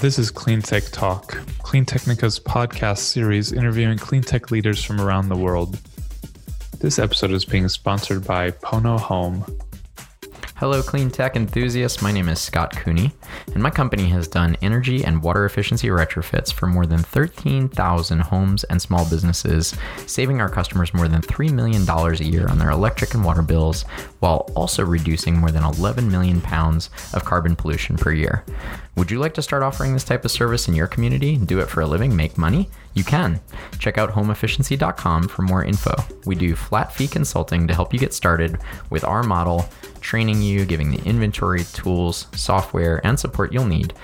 This is Cleantech Talk, Cleantechnica's podcast series interviewing cleantech leaders from around the world. This episode is being sponsored by Pono Home, Hello, clean tech enthusiasts. My name is Scott Cooney, and my company has done energy and water efficiency retrofits for more than 13,000 homes and small businesses, saving our customers more than $3 million a year on their electric and water bills, while also reducing more than 11 million pounds of carbon pollution per year. Would you like to start offering this type of service in your community, and do it for a living, make money? You can. Check out homeefficiency.com for more info. We do flat fee consulting to help you get started with our model, training you, giving the inventory, tools, software, and support you'll need.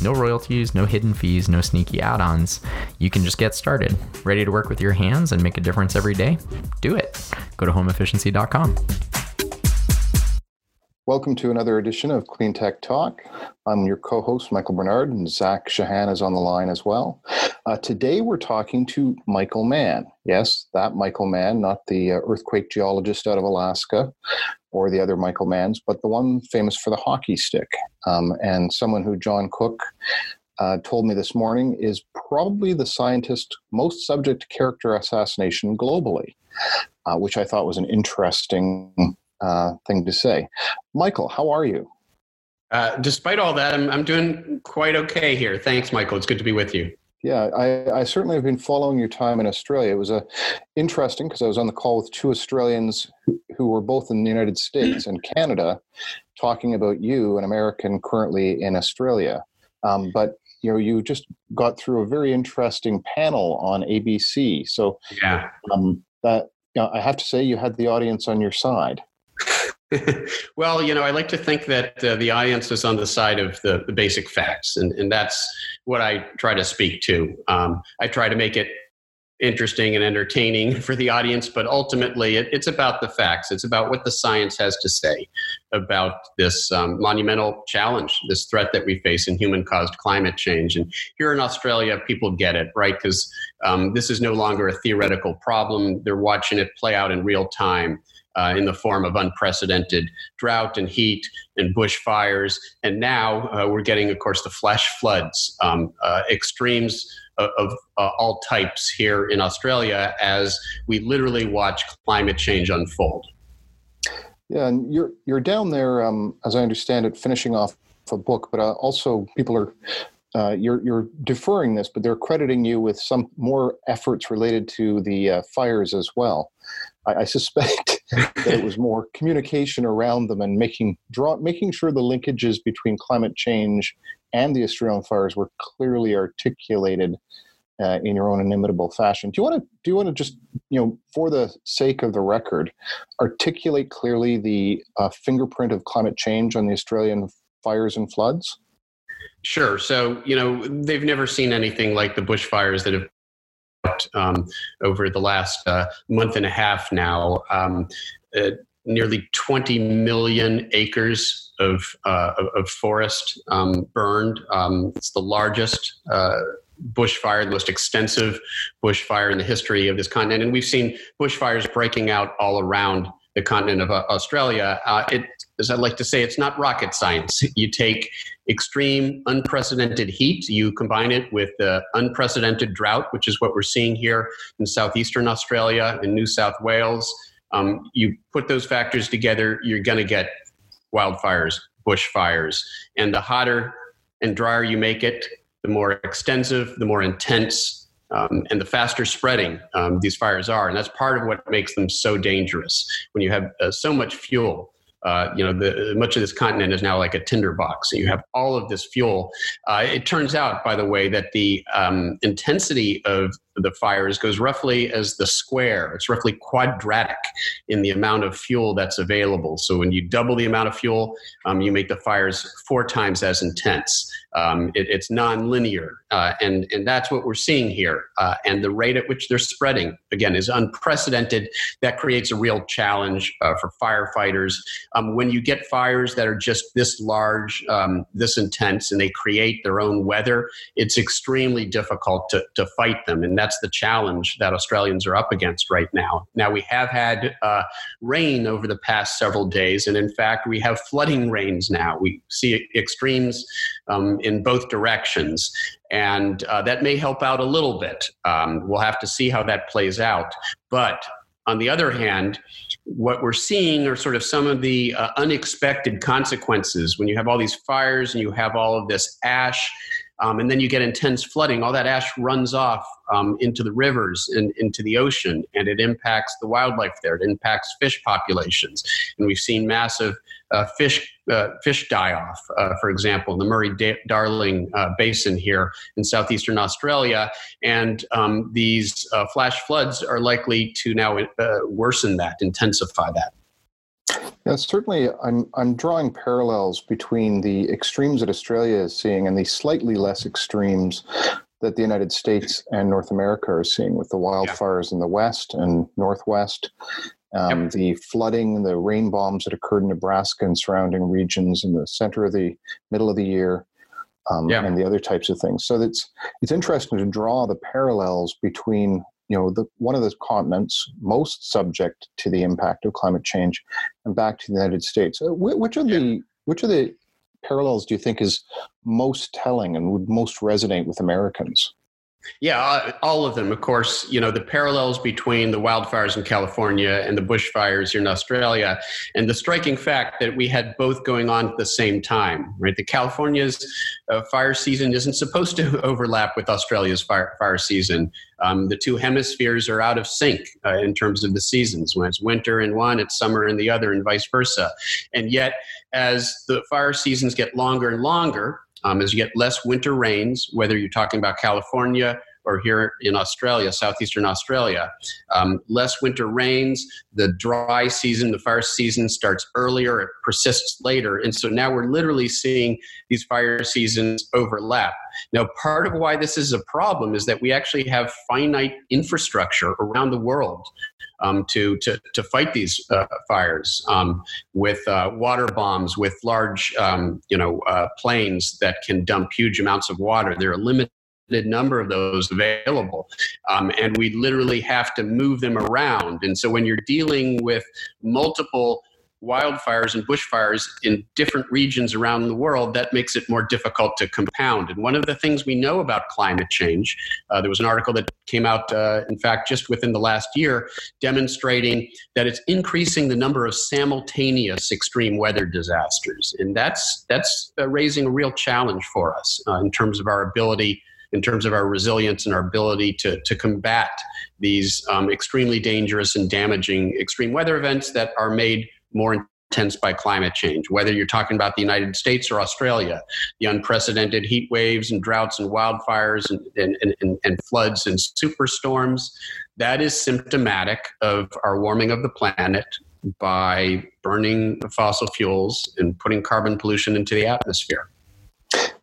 No royalties, no hidden fees, no sneaky add ons. You can just get started. Ready to work with your hands and make a difference every day? Do it. Go to homeefficiency.com. Welcome to another edition of Clean Tech Talk. I'm your co host, Michael Barnard, and Zach Shahan is on the line as well. Uh, today we're talking to Michael Mann. Yes, that Michael Mann, not the uh, earthquake geologist out of Alaska or the other Michael Manns, but the one famous for the hockey stick, um, and someone who John Cook uh, told me this morning is probably the scientist most subject to character assassination globally, uh, which I thought was an interesting uh, thing to say. Michael, how are you? Uh, despite all that, I'm, I'm doing quite okay here. Thanks, Michael. It's good to be with you. Yeah, I, I certainly have been following your time in Australia. It was a, uh, interesting because I was on the call with two Australians who, who were both in the United States and Canada, talking about you, an American currently in Australia. Um, but you know, you just got through a very interesting panel on ABC. So yeah, um, that you know, I have to say, you had the audience on your side. well, you know, I like to think that uh, the audience is on the side of the, the basic facts, and, and that's what I try to speak to. Um, I try to make it interesting and entertaining for the audience, but ultimately it, it's about the facts. It's about what the science has to say about this um, monumental challenge, this threat that we face in human caused climate change. And here in Australia, people get it, right? Because um, this is no longer a theoretical problem. They're watching it play out in real time uh, in the form of unprecedented drought and heat and bushfires. And now uh, we're getting, of course, the flash floods, um, uh, extremes of, of uh, all types here in Australia as we literally watch climate change unfold. Yeah, and you're you're down there, um, as I understand it, finishing off a book, but uh, also people are uh, you're you're deferring this, but they're crediting you with some more efforts related to the uh, fires as well. I, I suspect it was more communication around them and making draw making sure the linkages between climate change and the Australian fires were clearly articulated uh, in your own inimitable fashion. Do you want to do you want to just you know for the sake of the record articulate clearly the uh, fingerprint of climate change on the Australian fires and floods? Sure. So you know they've never seen anything like the bushfires that have um, over the last uh, month and a half now. Um, uh, nearly 20 million acres of, uh, of, forest um, burned. Um, it's the largest uh, bushfire, the most extensive bushfire in the history of this continent. And we've seen bushfires breaking out all around the continent of uh, Australia. Uh, it, as I like to say, it's not rocket science. You take extreme, unprecedented heat, you combine it with the unprecedented drought, which is what we're seeing here in southeastern Australia, in New South Wales. Um, you put those factors together, you're going to get wildfires, bushfires. And the hotter and drier you make it, the more extensive, the more intense, um, and the faster spreading um, these fires are. And that's part of what makes them so dangerous. When you have uh, so much fuel uh, you know, the, much of this continent is now like a tinderbox. So you have all of this fuel. Uh, it turns out, by the way, that the um, intensity of the fires goes roughly as the square. It's roughly quadratic in the amount of fuel that's available. So when you double the amount of fuel, um, you make the fires four times as intense. Um, it, it's nonlinear, uh, and and that's what we're seeing here. Uh, and the rate at which they're spreading again is unprecedented. That creates a real challenge uh, for firefighters. Um, when you get fires that are just this large, um, this intense, and they create their own weather, it's extremely difficult to to fight them. And that's the challenge that Australians are up against right now. Now, we have had uh, rain over the past several days, and in fact, we have flooding rains now. We see extremes um, in both directions, and uh, that may help out a little bit. Um, we'll have to see how that plays out. But on the other hand, what we're seeing are sort of some of the uh, unexpected consequences when you have all these fires and you have all of this ash um, and then you get intense flooding. All that ash runs off um, into the rivers and into the ocean, and it impacts the wildlife there. It impacts fish populations, and we've seen massive uh, fish uh, fish die off. Uh, for example, in the Murray Darling uh, Basin here in southeastern Australia, and um, these uh, flash floods are likely to now uh, worsen that, intensify that. Yeah, certainly. I'm I'm drawing parallels between the extremes that Australia is seeing and the slightly less extremes that the United States and North America are seeing with the wildfires yeah. in the west and northwest, um, yep. the flooding, the rain bombs that occurred in Nebraska and surrounding regions in the center of the middle of the year, um, yeah. and the other types of things. So it's it's interesting to draw the parallels between you know the one of the continents most subject to the impact of climate change and back to the united states uh, which of the which of the parallels do you think is most telling and would most resonate with americans yeah, uh, all of them. Of course, you know, the parallels between the wildfires in California and the bushfires here in Australia, and the striking fact that we had both going on at the same time, right? The California's uh, fire season isn't supposed to overlap with Australia's fire, fire season. Um, the two hemispheres are out of sync uh, in terms of the seasons. When it's winter in one, it's summer in the other, and vice versa. And yet, as the fire seasons get longer and longer, um, as you get less winter rains, whether you're talking about California or here in Australia, southeastern Australia. Um, less winter rains, the dry season, the fire season starts earlier, it persists later. And so now we're literally seeing these fire seasons overlap. Now, part of why this is a problem is that we actually have finite infrastructure around the world um, to, to, to fight these uh, fires um, with uh, water bombs, with large um, you know, uh, planes that can dump huge amounts of water. There are a limited number of those available. Um, and we literally have to move them around. And so when you're dealing with multiple wildfires and bushfires in different regions around the world, that makes it more difficult to compound. And one of the things we know about climate change, uh, there was an article that came out, uh, in fact, just within the last year, demonstrating that it's increasing the number of simultaneous extreme weather disasters. And that's, that's uh, raising a real challenge for us uh, in terms of our ability in terms of our resilience and our ability to, to combat these um, extremely dangerous and damaging extreme weather events that are made more intense by climate change. Whether you're talking about the United States or Australia, the unprecedented heat waves and droughts and wildfires and, and, and, and floods and superstorms, that is symptomatic of our warming of the planet by burning fossil fuels and putting carbon pollution into the atmosphere.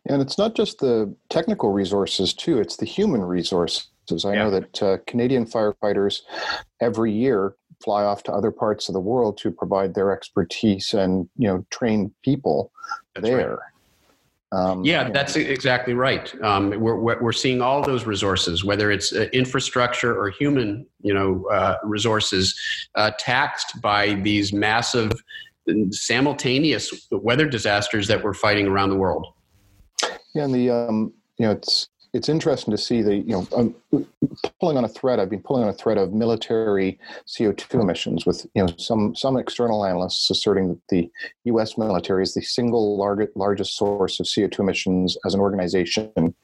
And it's not just the technical resources, too, it's the human resources. I yeah. know that uh, Canadian firefighters every year fly off to other parts of the world to provide their expertise and you know train people that's there. Right. Um, yeah, that's exactly right. Um, we're, we're seeing all those resources, whether it's uh, infrastructure or human, you know, uh, resources, uh, taxed by these massive simultaneous weather disasters that we're fighting around the world. Yeah, and the um, you know it's it's interesting to see the you know um, pulling on a thread. I've been pulling on a thread of military CO two emissions with you know some some external analysts asserting that the U.S. military is the single largest largest source of CO two emissions as an organization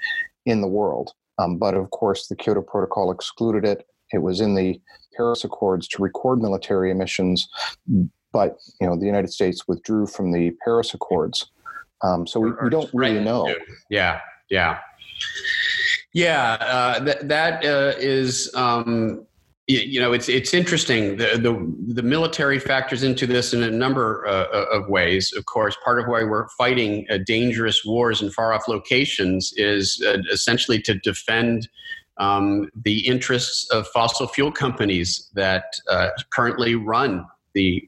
in the world. Um, but of course, the Kyoto Protocol excluded it. It was in the Paris Accords to record military emissions, but you know the United States withdrew from the Paris Accords. Um, so we, we don't really know. Yeah, yeah, yeah. Uh, that that uh, is. Um, you know, it's it's interesting. The, the the military factors into this in a number uh, of ways. Of course, part of why we're fighting uh, dangerous wars in far off locations is uh, essentially to defend um, the interests of fossil fuel companies that uh, currently run the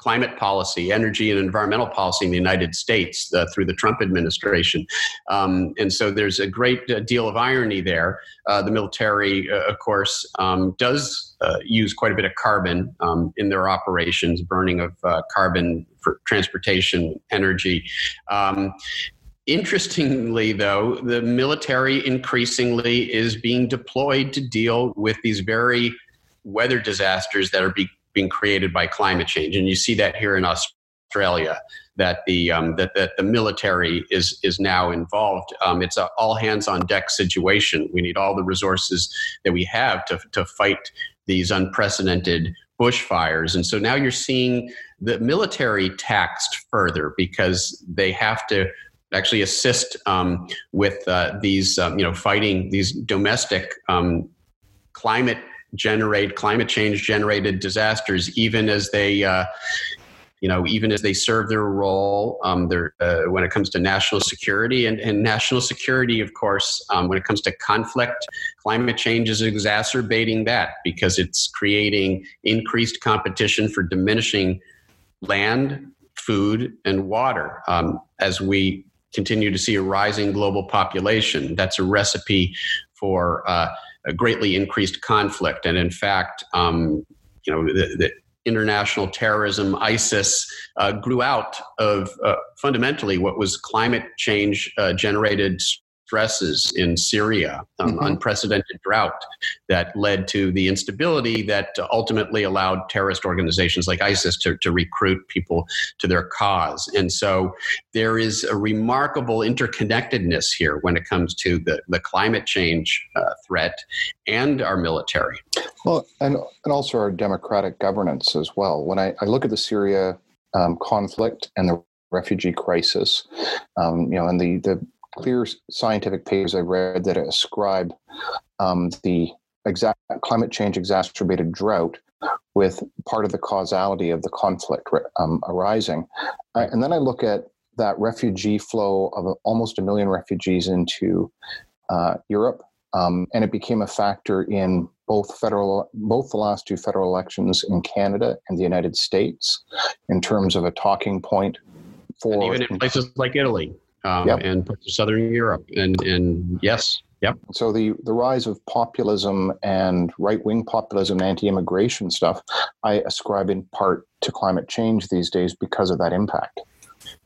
climate policy, energy and environmental policy in the United States uh, through the Trump administration. Um, and so there's a great uh, deal of irony there. Uh, the military, uh, of course, um, does uh, use quite a bit of carbon um, in their operations, burning of uh, carbon for transportation, energy. Um, interestingly, though, the military increasingly is being deployed to deal with these very weather disasters that are be- being created by climate change, and you see that here in Australia. That the um, that, that the military is is now involved. Um, it's a all hands on deck situation. We need all the resources that we have to to fight these unprecedented bushfires, and so now you're seeing the military taxed further because they have to actually assist um, with uh, these um, you know fighting these domestic um, climate generate climate change generated disasters, even as they. Uh, you know, even as they serve their role, um, uh, when it comes to national security and, and national security, of course, um, when it comes to conflict, climate change is exacerbating that because it's creating increased competition for diminishing land, food, and water. Um, as we continue to see a rising global population, that's a recipe for uh, greatly increased conflict. And in fact, um, you know, the, the, international terrorism, ISIS, uh, grew out of uh, fundamentally what was climate change uh, generated stresses in Syria, um, mm-hmm. unprecedented drought that led to the instability that ultimately allowed terrorist organizations like ISIS to, to recruit people to their cause. And so there is a remarkable interconnectedness here when it comes to the, the climate change uh, threat and our military. Well, and, and also our democratic governance as well. When I, I look at the Syria um, conflict and the refugee crisis, um, you know, and the, the clear scientific papers I've read that ascribe um, the exact climate change exacerbated drought with part of the causality of the conflict um, arising. And then I look at that refugee flow of almost a million refugees into uh, Europe, um, and it became a factor in both federal, both the last two federal elections in Canada and the United States, in terms of a talking point for and even in places like Italy um, yep. and Southern Europe. And, and yes, yep. So the, the rise of populism and right wing populism and anti immigration stuff, I ascribe in part to climate change these days because of that impact.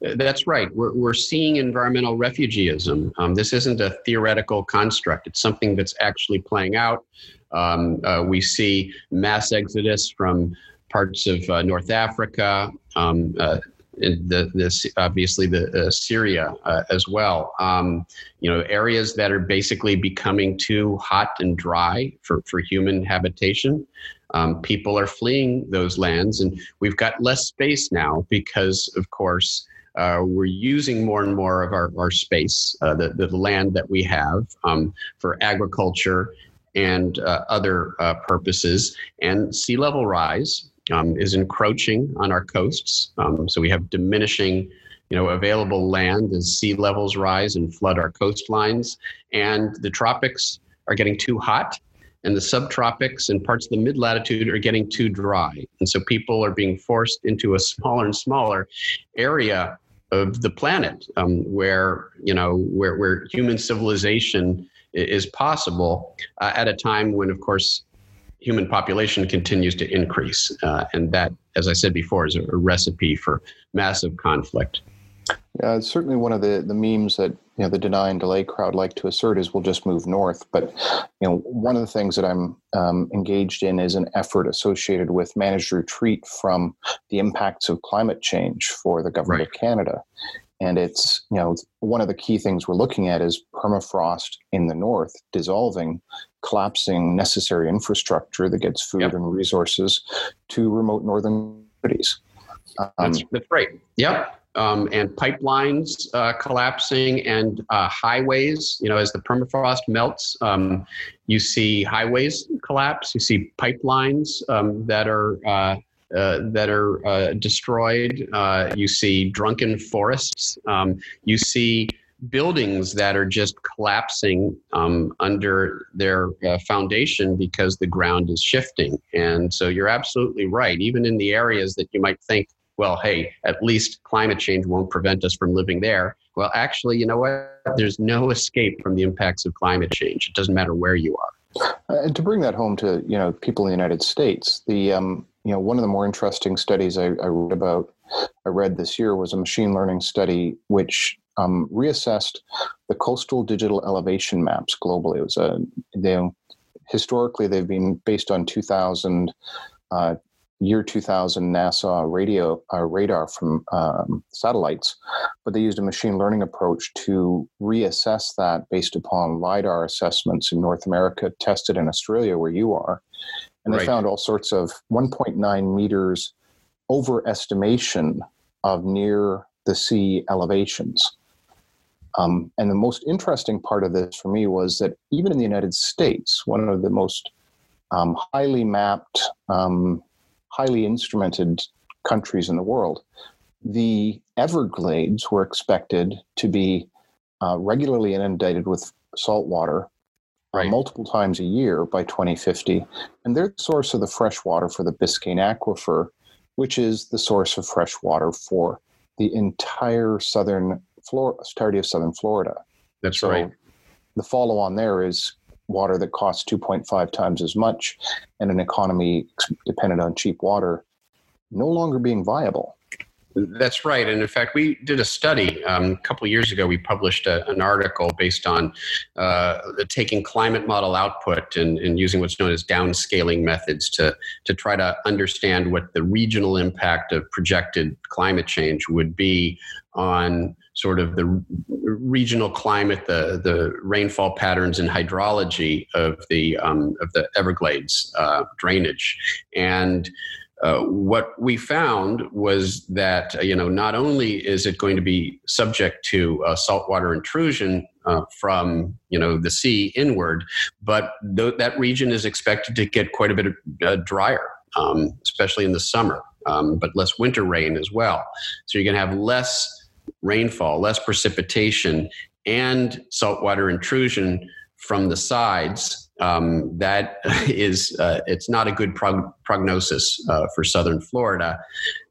That's right. We're, we're seeing environmental refugeeism. Um, this isn't a theoretical construct, it's something that's actually playing out. Um, uh, we see mass exodus from parts of uh, North Africa, um, uh, the, the obviously the uh, Syria uh, as well. Um, you know, areas that are basically becoming too hot and dry for, for human habitation. Um, people are fleeing those lands, and we've got less space now because, of course, uh, we're using more and more of our, our space, uh, the, the land that we have um, for agriculture and uh, other uh, purposes. And sea level rise um, is encroaching on our coasts. Um, so we have diminishing, you know, available land as sea levels rise and flood our coastlines. And the tropics are getting too hot, and the subtropics and parts of the mid latitude are getting too dry. And so people are being forced into a smaller and smaller area of the planet um, where you know where, where human civilization is possible uh, at a time when of course human population continues to increase. Uh, and that, as I said before, is a, a recipe for massive conflict. Yeah, it's certainly one of the, the memes that you know the deny and delay crowd like to assert is we'll just move north. But you know, one of the things that I'm um, engaged in is an effort associated with managed retreat from the impacts of climate change for the government right. of Canada. And it's you know one of the key things we're looking at is permafrost in the north dissolving collapsing necessary infrastructure that gets food yep. and resources to remote northern cities. Um, that's, that's right. Yep. Um, and pipelines uh, collapsing and uh, highways. You know, as the permafrost melts, um, you see highways collapse. You see pipelines um, that are uh, uh that are uh, destroyed. Uh, you see drunken forests. Um, you see buildings that are just collapsing um, under their uh, foundation because the ground is shifting. And so you're absolutely right. Even in the areas that you might think well, hey, at least climate change won't prevent us from living there. Well, actually, you know what? There's no escape from the impacts of climate change. It doesn't matter where you are. Uh, and to bring that home to you know people in the United States, the um, you know one of the more interesting studies I, I read about, I read this year was a machine learning study which um, reassessed the coastal digital elevation maps globally. It was a they historically they've been based on 2000 uh, year 2000 NASA radio uh, radar from um, satellites, but they used a machine learning approach to reassess that based upon lidar assessments in North America, tested in Australia where you are, and they right. found all sorts of 1.9 meters overestimation of near the sea elevations. Um, and the most interesting part of this for me was that even in the United States, one of the most um, highly mapped, um, highly instrumented countries in the world, the Everglades were expected to be uh, regularly inundated with salt water right. multiple times a year by 2050. And they're the source of the fresh water for the Biscayne Aquifer, which is the source of fresh water for the entire southern Florida, entirety of southern Florida. That's so right. The follow on there is water that costs 2.5 times as much and an economy dependent on cheap water no longer being viable. That's right. And in fact, we did a study um, a couple years ago. We published a, an article based on uh, taking climate model output and, and, using what's known as downscaling methods to, to try to understand what the regional impact of projected climate change would be on sort of the regional climate, the, the rainfall patterns and hydrology of the, um, of the Everglades uh, drainage. And uh, what we found was that uh, you know not only is it going to be subject to uh, saltwater intrusion uh, from you know the sea inward, but th- that region is expected to get quite a bit of, uh, drier, um, especially in the summer, um, but less winter rain as well. So you're going to have less rainfall, less precipitation, and saltwater intrusion from the sides um, that is uh, it's not a good prog- prognosis uh, for southern Florida,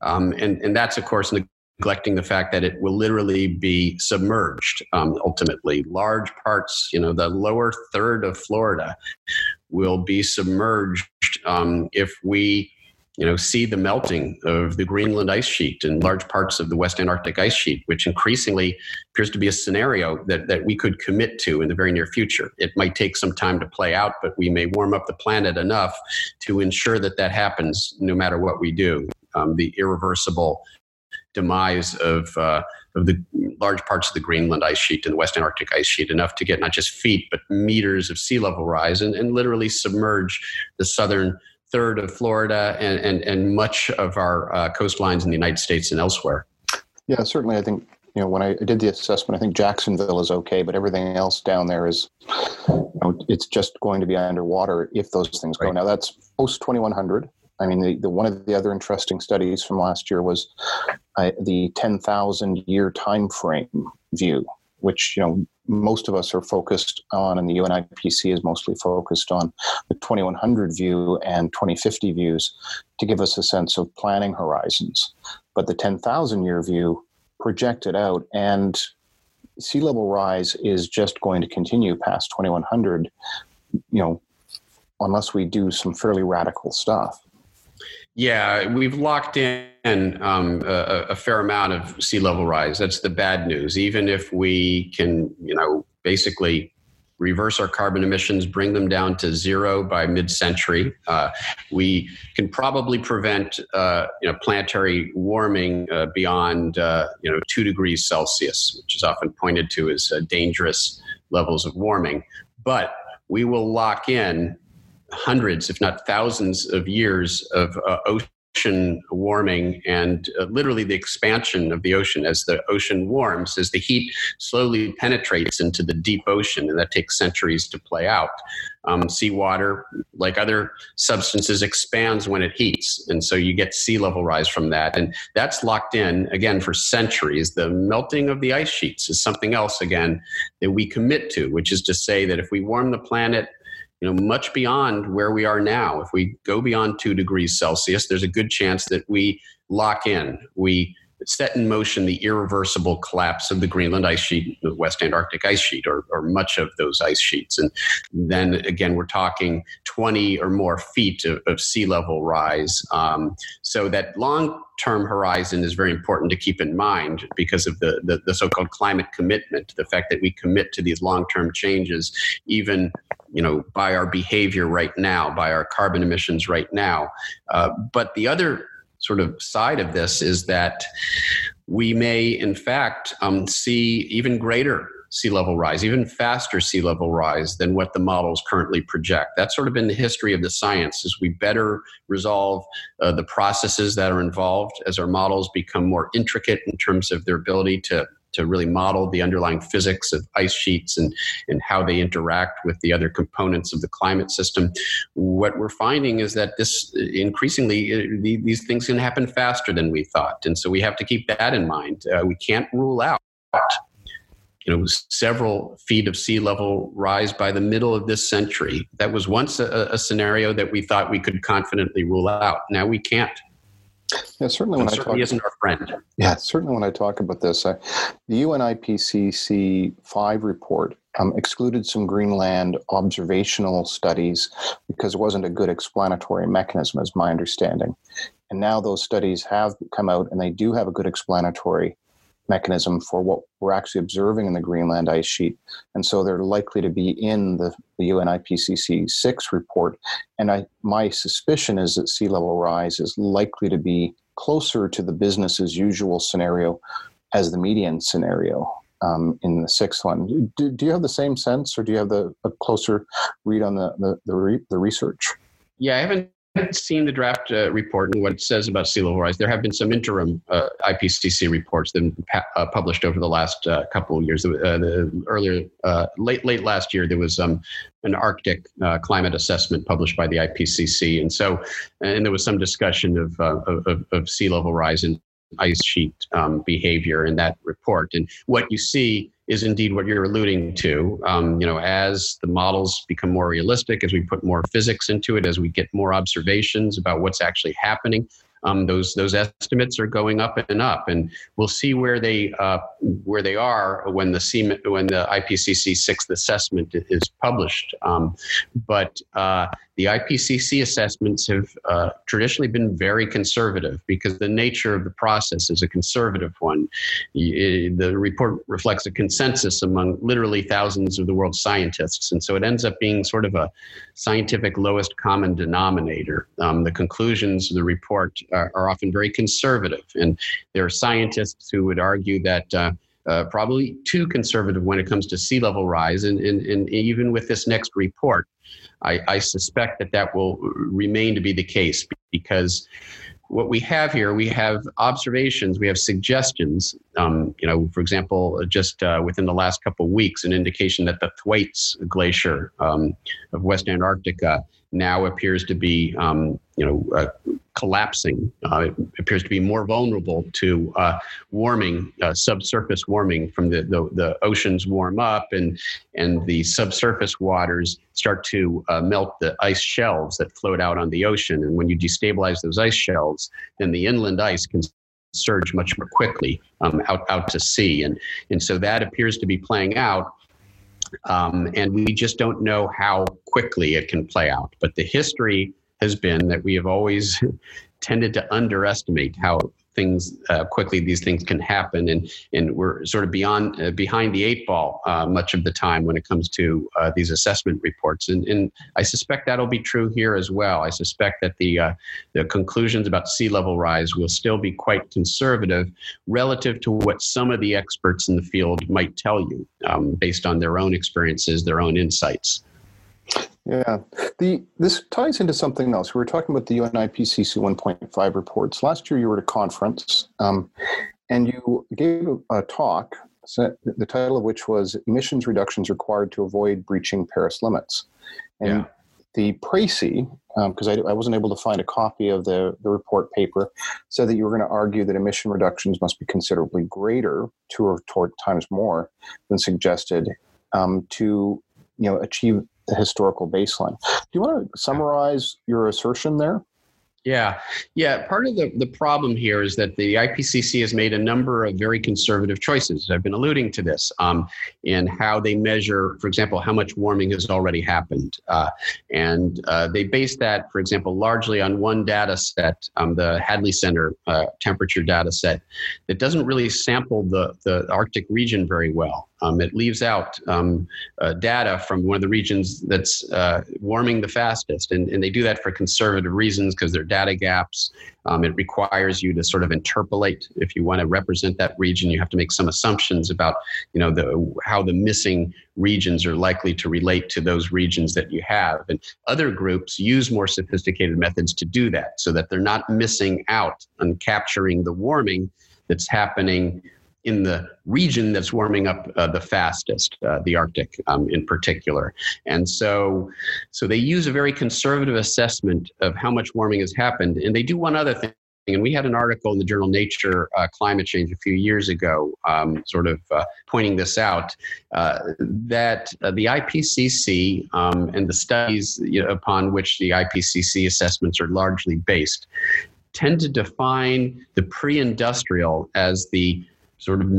um, and and that's of course neglecting the fact that it will literally be submerged um, ultimately. Large parts, you know, the lower third of Florida will be submerged um, if we you know, see the melting of the Greenland ice sheet and large parts of the West Antarctic ice sheet, which increasingly appears to be a scenario that, that we could commit to in the very near future. It might take some time to play out, but we may warm up the planet enough to ensure that that happens no matter what we do. Um, the irreversible demise of uh, of the large parts of the Greenland ice sheet and the West Antarctic ice sheet, enough to get not just feet but meters of sea level rise and, and literally submerge the southern third of Florida and, and, and much of our uh, coastlines in the United States and elsewhere. Yeah, certainly. I think, you know, when I did the assessment, I think Jacksonville is okay, but everything else down there is, you know, it's just going to be underwater if those things go. Right. Now, that's post 2100. I mean, the, the, one of the other interesting studies from last year was uh, the 10,000 year time frame view, which you know most of us are focused on, and the UN IPCC is mostly focused on the 2100 view and 2050 views to give us a sense of planning horizons. But the 10,000 year view projected out, and sea level rise is just going to continue past 2100, you know, unless we do some fairly radical stuff. Yeah, we've locked in um, a, a, fair amount of sea level rise. That's the bad news. Even if we can, you know, basically reverse our carbon emissions, bring them down to zero by mid-century, uh, we can probably prevent, uh, you know, planetary warming uh, beyond, uh, you know, two degrees Celsius, which is often pointed to as uh, dangerous levels of warming. But we will lock in hundreds, if not thousands, of years of uh, ocean warming and uh, literally the expansion of the ocean as the ocean warms, as the heat slowly penetrates into the deep ocean, and that takes centuries to play out. Um, seawater, like other substances, expands when it heats, and so you get sea level rise from that, and that's locked in again for centuries. The melting of the ice sheets is something else again that we commit to, which is to say that if we warm the planet you know, much beyond where we are now. If we go beyond two degrees Celsius, there's a good chance that we lock in. We set in motion the irreversible collapse of the Greenland ice sheet, the West Antarctic ice sheet, or, or much of those ice sheets. And then again, we're talking 20 or more feet of, of sea level rise. Um, so that long term horizon is very important to keep in mind because of the, the, the so called climate commitment, the fact that we commit to these long term changes, even you know, by our behavior right now, by our carbon emissions right now. Uh, but the other sort of side of this is that we may, in fact, um, see even greater sea level rise, even faster sea level rise than what the models currently project. That's sort of been the history of the science As we better resolve uh, the processes that are involved as our models become more intricate in terms of their ability to to really model the underlying physics of ice sheets and, and how they interact with the other components of the climate system. What we're finding is that this increasingly, uh, these things can happen faster than we thought. And so we have to keep that in mind. Uh, we can't rule out you know, several feet of sea level rise by the middle of this century. That was once a, a, scenario that we thought we could confidently rule out. Now we can't. Yeah, certainly when I talk, isn't our friend. Yeah, certainly when I talk about this, uh, the UN IPCC five report um, excluded some Greenland observational studies because it wasn't a good explanatory mechanism, as my understanding. And now those studies have come out, and they do have a good explanatory mechanism for what we're actually observing in the Greenland ice sheet. And so they're likely to be in the, the UN IPCC 6 report. And I, my suspicion is that sea level rise is likely to be closer to the business as usual scenario as the median scenario. Um, in the sixth one, do, do you have the same sense, or do you have the a closer read on the the, the, re, the research? Yeah, I haven't seen the draft uh, report and what it says about sea level rise. There have been some interim uh, IPCC reports that pa- uh, published over the last uh, couple of years. Uh, the earlier, uh, late late last year, there was um, an Arctic climate assessment published by the IPCC, and so and there was some discussion of of, of, sea level rise and ice sheet um, behavior in that report. And what you see is indeed what you're alluding to. Um, you know, as the models become more realistic, as we put more physics into it, as we get more observations about what's actually happening, um, those those estimates are going up and up, and we'll see where they uh, where they are when the C, when the IPCC sixth assessment is published. Um, but uh, the IPCC assessments have uh, traditionally been very conservative because the nature of the process is a conservative one. The report reflects a consensus among literally thousands of the world's scientists, and so it ends up being sort of a scientific lowest common denominator. Um, the conclusions of the report are, are, often very conservative, and there are scientists who would argue that. Uh, uh, probably too conservative when it comes to sea level rise. And, and, and even with this next report, I, I suspect that that will remain to be the case because what we have here, we have observations, we have suggestions. Um, you know, for example, just uh, within the last couple of weeks, an indication that the Thwaites Glacier um, of West Antarctica now appears to be, um, you know, uh, collapsing. Uh, it appears to be more vulnerable to uh, warming, uh, subsurface warming from the, the, the, oceans warm up and, and the subsurface waters start to uh, melt the ice shelves that float out on the ocean. And when you destabilize those ice shelves, then the inland ice can surge much more quickly um, out, out to sea. And, and so that appears to be playing out. Um, and we just don't know how quickly it can play out. But the history has been that we have always tended to underestimate how things uh, quickly these things can happen. And and we're sort of beyond uh, behind the eight ball uh, much of the time when it comes to uh, these assessment reports. And and I suspect that'll be true here as well. I suspect that the uh, the conclusions about sea level rise will still be quite conservative relative to what some of the experts in the field might tell you um, based on their own experiences their own insights yeah, the this ties into something else. We were talking about the UNIPCC 1.5 reports. Last year, you were at a conference, um, and you gave a talk. The title of which was "Emissions Reductions Required to Avoid Breaching Paris Limits." And yeah. the précis, because um, I, I, wasn't able to find a copy of the, the report paper, said that you were going to argue that emission reductions must be considerably greater, two or four times more than suggested, um, to you know achieve the historical baseline. Do you want to summarize your assertion there? Yeah, yeah. Part of the, the problem here is that the IPCC has made a number of very conservative choices. I've been alluding to this um, in how they measure, for example, how much warming has already happened. Uh, and uh, they base that, for example, largely on one data set, um, the Hadley Center uh, temperature data set, that doesn't really sample the, the Arctic region very well. Um, it leaves out um, uh, data from one of the regions that's uh, warming the fastest. And, and they do that for conservative reasons because there are data gaps. Um, it requires you to sort of interpolate. If you want to represent that region, you have to make some assumptions about you know, the, how the missing regions are likely to relate to those regions that you have. And other groups use more sophisticated methods to do that so that they're not missing out on capturing the warming that's happening in the region that's warming up uh, the fastest, uh, the Arctic um, in particular. And so, so they use a very conservative assessment of how much warming has happened. And they do one other thing. And we had an article in the journal Nature uh, Climate Change a few years ago, um, sort of uh, pointing this out uh, that uh, the IPCC um, and the studies upon which the IPCC assessments are largely based tend to define the pre industrial as the sort of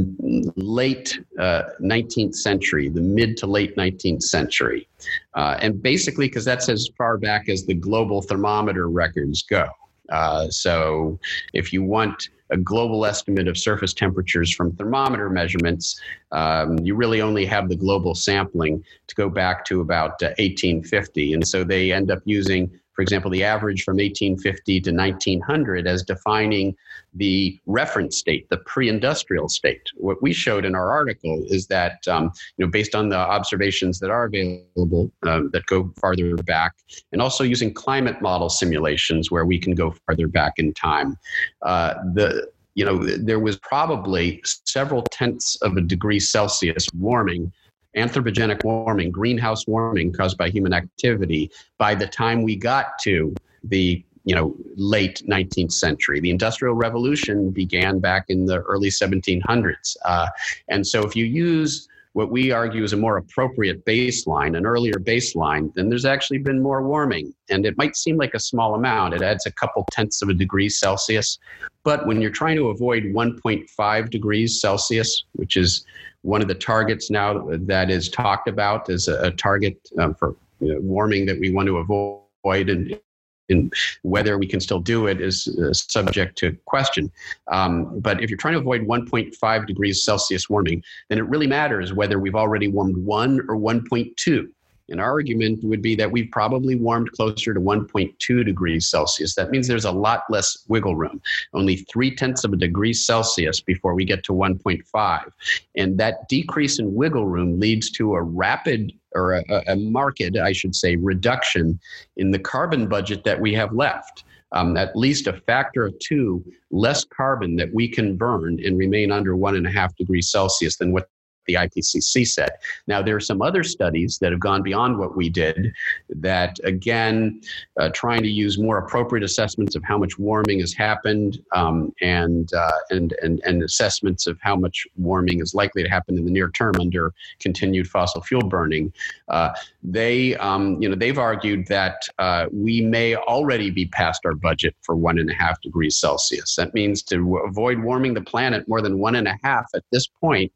late uh, 19th century, the mid to late 19th century. Uh, and basically, because that's as far back as the global thermometer records go. Uh, so if you want a global estimate of surface temperatures from thermometer measurements, um, you really only have the global sampling to go back to about 1850. Uh, and so they end up using for example, the average from 1850 to 1900 as defining the reference state, the pre-industrial state. What we showed in our article is that, um, you know, based on the observations that are available um, that go farther back, and also using climate model simulations where we can go farther back in time, uh, the you know, there was probably several tenths of a degree Celsius warming anthropogenic warming, greenhouse warming caused by human activity by the time we got to the you know late 19th century. The industrial revolution began back in the early 1700s uh, and so if you use what we argue is a more appropriate baseline, an earlier baseline, then there's actually been more warming. And it might seem like a small amount. It adds a couple tenths of a degree Celsius. But when you're trying to avoid 1.5 degrees Celsius, which is one of the targets now that is talked about as a, target um, for warming that we want to avoid and and whether we can still do it is uh, subject to question. Um, but if you're trying to avoid 1.5 degrees Celsius warming, then it really matters whether we've already warmed 1 or 1.2. An argument would be that we've probably warmed closer to 1.2 degrees Celsius. That means there's a lot less wiggle room, only three tenths of a degree Celsius before we get to 1.5. And that decrease in wiggle room leads to a rapid or a, a marked, I should say, reduction in the carbon budget that we have left. Um, at least a factor of two less carbon that we can burn and remain under one and a half degrees Celsius than what the IPCC said. Now, there are some other studies that have gone beyond what we did that, again, uh, trying to use more appropriate assessments of how much warming has happened um, and, uh, and, and, and assessments of how much warming is likely to happen in the near term under continued fossil fuel burning. Uh, they, um, you know, they've argued that uh, we may already be past our budget for one and a half degrees Celsius. That means to avoid warming the planet more than one and a half at this point,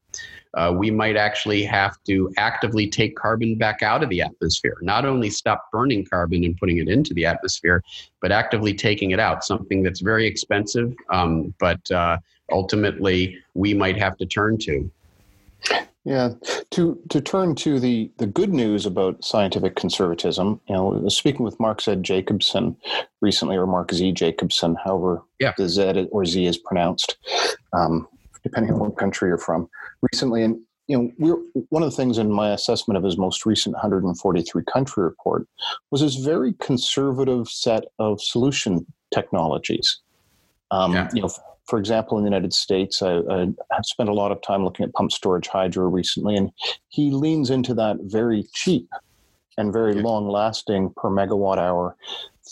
uh, we might actually have to actively take carbon back out of the atmosphere. Not only stop burning carbon and putting it into the atmosphere, but actively taking it out, something that's very expensive, um, but uh, ultimately we might have to turn to. Yeah, to to turn to the the good news about scientific conservatism, you know, speaking with Mark Z. Jacobson recently, or Mark Z. Jacobson, however yeah. the Z or Z is pronounced, um, depending on what country you're from recently. And you know, we're, one of the things in my assessment of his most recent 143 country report was his very conservative set of solution technologies. Um, yeah. You know, for example, in the United States, I, I have spent a lot of time looking at pump storage hydro recently, and he leans into that very cheap and very long lasting per megawatt hour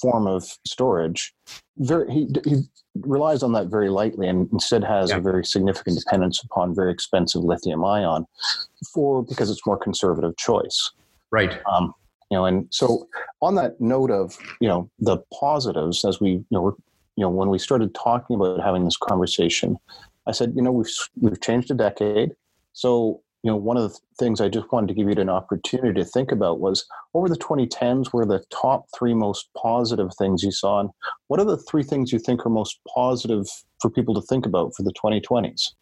form of storage. Very, he, he relies on that very lightly and instead has yeah. a very significant dependence upon very expensive lithium ion for because it's more conservative choice. Right. Um, you know and so on that note of you know the positives as we you know we're, you know when we started talking about having this conversation i said you know we've we've changed a decade so you know one of the things i just wanted to give you an opportunity to think about was over the 2010s were the top three most positive things you saw and what are the three things you think are most positive for people to think about for the 2020s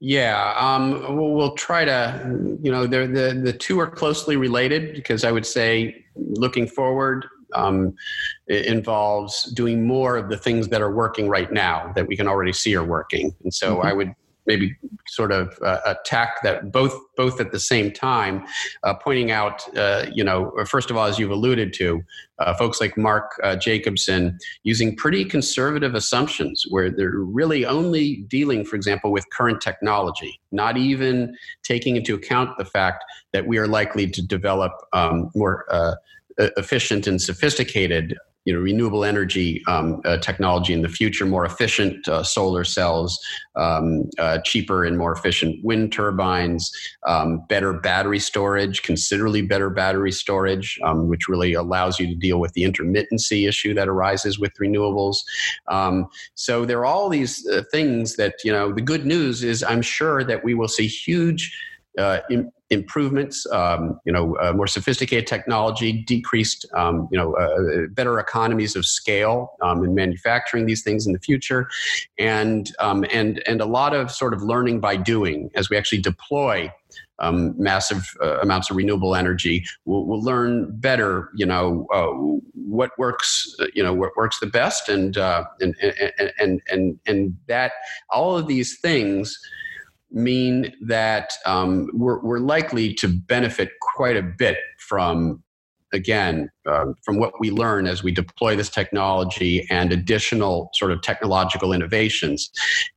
yeah, um, we'll, we'll, try to, you know, the, the, the two are closely related because I would say looking forward um, involves doing more of the things that are working right now that we can already see are working. And so mm-hmm. I would maybe sort of uh, attack that both both at the same time, uh, pointing out, uh, you know, first of all, as you've alluded to, uh, folks like Mark uh, Jacobson using pretty conservative assumptions where they're really only dealing, for example, with current technology, not even taking into account the fact that we are likely to develop um, more uh, efficient and sophisticated you know renewable energy um, uh, technology in the future, more efficient uh, solar cells, um, uh, cheaper and more efficient wind turbines, um, better battery storage, considerably better battery storage, um, which really allows you to deal with the intermittency issue that arises with renewables. Um, so there are all these uh, things that you know. The good news is, I'm sure that we will see huge. Uh, improvements, um, you know, uh, more sophisticated technology, decreased, um, you know, uh, better economies of scale um, in manufacturing these things in the future, and um, and and a lot of sort of learning by doing as we actually deploy. Um, massive uh, amounts of renewable energy. We'll, we'll learn better, you know, uh, what works, you know, what works the best, and, uh, and and and and and that all of these things mean that um, we're, we're, likely to benefit quite a bit from again uh, from what we learn as we deploy this technology and additional sort of technological innovations.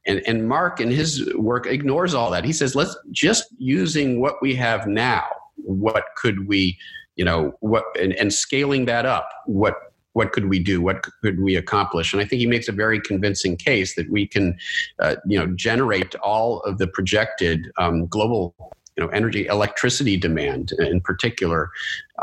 And, and mark in his work ignores all that. He says let's just using what we have now what could we you know what and, and scaling that up what what could we do? What could we accomplish? And I think he makes a very convincing case that we can, uh, you know, generate all of the projected um, global you know, energy, electricity demand in particular,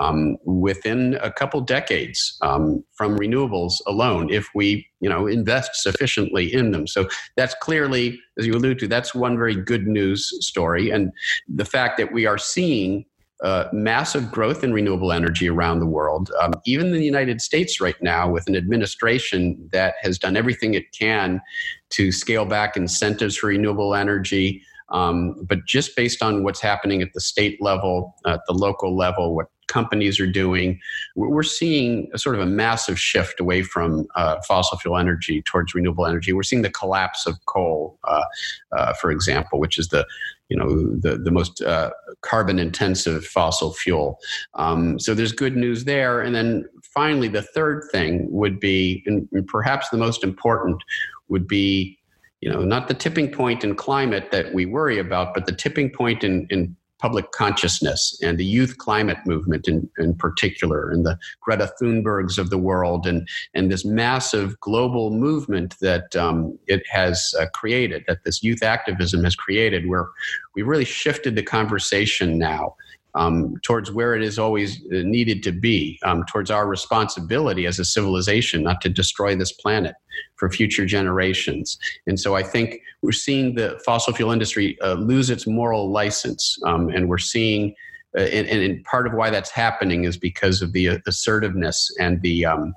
um, within a couple decades um, from renewables alone, if we, you know, invest sufficiently in them. So that's clearly, as you allude to, that's one very good news story, and the fact that we are seeing uh, massive growth in renewable energy around the world. Um, even in the United States right now, with an administration that has done everything it can to scale back incentives for renewable energy. Um, but just based on what's happening at the state level, at the local level, what companies are doing, we're seeing a sort of a massive shift away from uh, fossil fuel energy towards renewable energy. We're seeing the collapse of coal, uh, uh, for example, which is the you know the the most uh, carbon intensive fossil fuel. Um, so there's good news there. And then finally, the third thing would be, and perhaps the most important, would be you know not the tipping point in climate that we worry about, but the tipping point in in public consciousness and the youth climate movement in, in particular, and the Greta Thunbergs of the world, and, and this massive global movement that um, it has uh, created, that this youth activism has created, where we really shifted the conversation now um, towards where it is always uh, needed to be, um, towards our responsibility as a civilization not to destroy this planet for future generations. And so I think we're seeing the fossil fuel industry uh, lose its moral license, um, and we're seeing. Uh, and, and, part of why that's happening is because of the assertiveness and the um,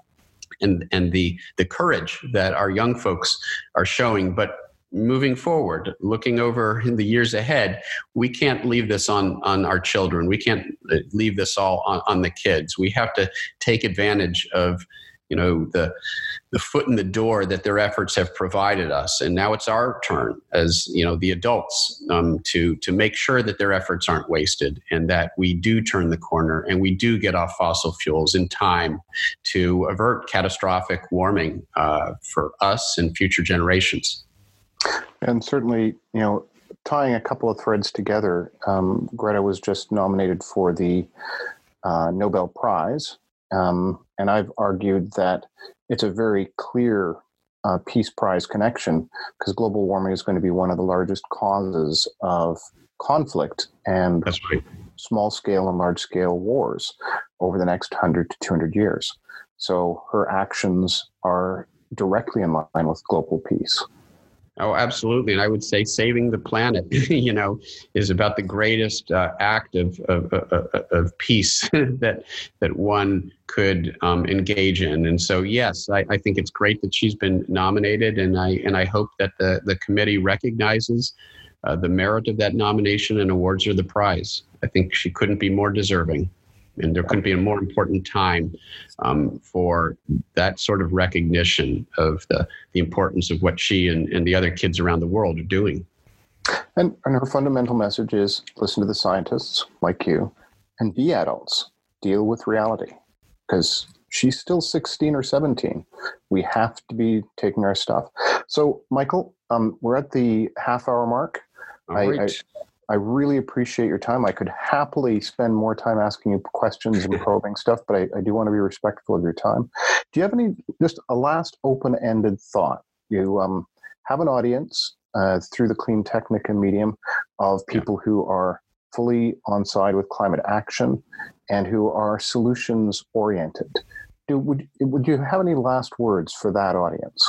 and and the the courage that our young folks are showing. But moving forward, looking over in the years ahead, we can't leave this on, on our children. We can't uh, leave this all on, on the kids. We have to take advantage of, you know, the the foot in the door that their efforts have provided us. And now it's our turn as, you know, the adults um, to, to make sure that their efforts aren't wasted and that we do turn the corner and we do get off fossil fuels in time to avert catastrophic warming uh, for us and future generations. And certainly, you know, tying a couple of threads together, um, Greta was just nominated for the uh, Nobel Prize. Um, and I've argued that it's a very clear uh, Peace Prize connection because global warming is going to be one of the largest causes of conflict. And That's right. small scale and large scale wars over the next 100 to 200 years. So her actions are directly in line with global peace. Oh, absolutely. And I would say saving the planet, you know, is about the greatest uh, act of, of, of, of peace that, that one could um, engage in. And so, yes, I, I, think it's great that she's been nominated. And I, and I hope that the, the committee recognizes uh, the merit of that nomination and awards her the prize. I think she couldn't be more deserving and there couldn't be a more important time um, for that sort of recognition of the, the importance of what she and, and the other kids around the world are doing. And, and her fundamental message is listen to the scientists like you and be adults, deal with reality. Because she's still 16 or 17. We have to be taking our stuff. So, Michael, um, we're at the half hour mark. I, I, I really appreciate your time. I could happily spend more time asking you questions and probing stuff, but I, I, do want to be respectful of your time. Do you have any, just a last open ended thought? You um, have an audience uh, through the CleanTechnica medium of people who are fully on side with climate action and who are solutions oriented. Do, would, would you have any last words for that audience?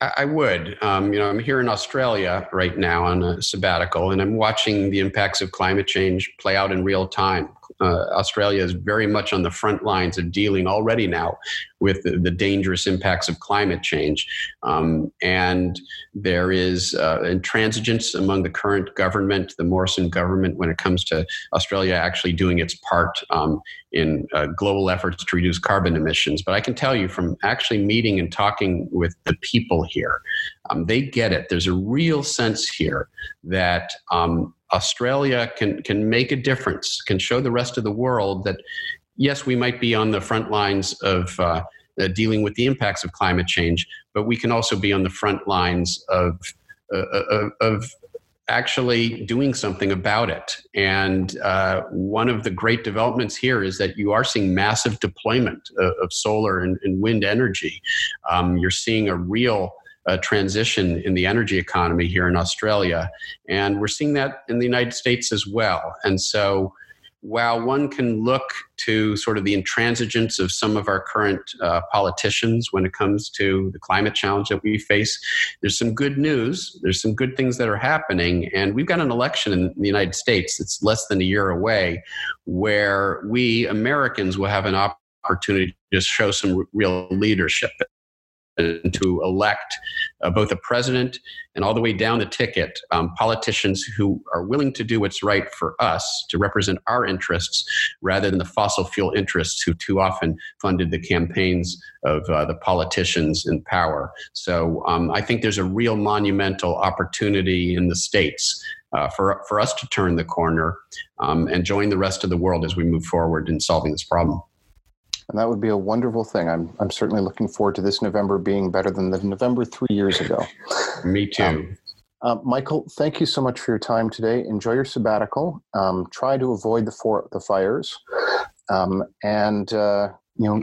I would. Um, you know, I'm here in Australia right now on a sabbatical, and I'm watching the impacts of climate change play out in real time uh, Australia is very much on the front lines of dealing already now with the, the dangerous impacts of climate change. Um, and there is uh, intransigence among the current government, the Morrison government, when it comes to Australia actually doing its part um, in uh, global efforts to reduce carbon emissions. But I can tell you from actually meeting and talking with the people here, um, they get it. There's a real sense here that um, Australia can can make a difference, can show the rest of the world that yes, we might be on the front lines of uh, uh, dealing with the impacts of climate change, but we can also be on the front lines of uh, of, of actually doing something about it. And uh, one of the great developments here is that you are seeing massive deployment of, of solar and, and, wind energy. Um, you're seeing a real uh, transition in the energy economy here in Australia. And we're seeing that in the United States as well. And so, while one can look to sort of the intransigence of some of our current uh, politicians when it comes to the climate challenge that we face, there's some good news. There's some good things that are happening. And we've got an election in the United States that's less than a year away where we Americans will have an opportunity to show some real leadership to elect uh, both a president and all the way down the ticket um, politicians who are willing to do what's right for us to represent our interests rather than the fossil fuel interests who too often funded the campaigns of uh, the politicians in power. So um, I think there's a real monumental opportunity in the states. Uh, for, for us to turn the corner um, and join the rest of the world as we move forward in solving this problem and that would be a wonderful thing. I'm I'm certainly looking forward to this November being better than the November three years ago. Me too. Um, uh, Michael, thank you so much for your time today. Enjoy your sabbatical. Um, try to avoid the for, the fires, um, and uh, you know,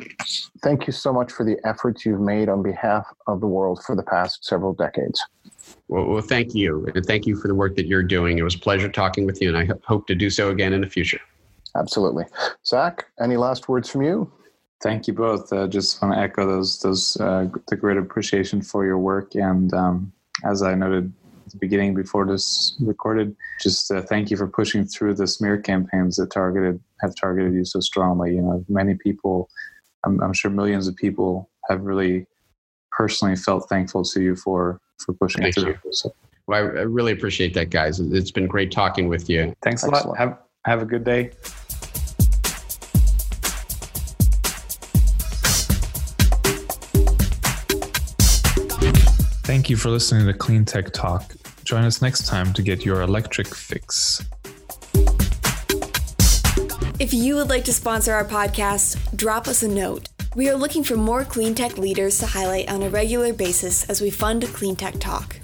thank you so much for the efforts you've made on behalf of the world for the past several decades. Well, well thank you, and thank you for the work that you're doing. It was a pleasure talking with you, and I hope to do so again in the future. Absolutely, Zach. Any last words from you? Thank you both. Uh, just want to echo those those uh, the great appreciation for your work, and um, as I noted at the beginning before this recorded, just uh, thank you for pushing through the smear campaigns that targeted have targeted you so strongly. You know, many people, I'm, I'm sure millions of people have really personally felt thankful to you for for pushing thank through. You. So. Well, I, I really appreciate that, guys. It's been great talking with you. Thanks Excellent. a lot. Have have a good day. Thank you for listening to Clean Tech Talk. Join us next time to get your electric fix. If you would like to sponsor our podcast, drop us a note. We are looking for more clean tech leaders to highlight on a regular basis as we fund Clean Tech Talk.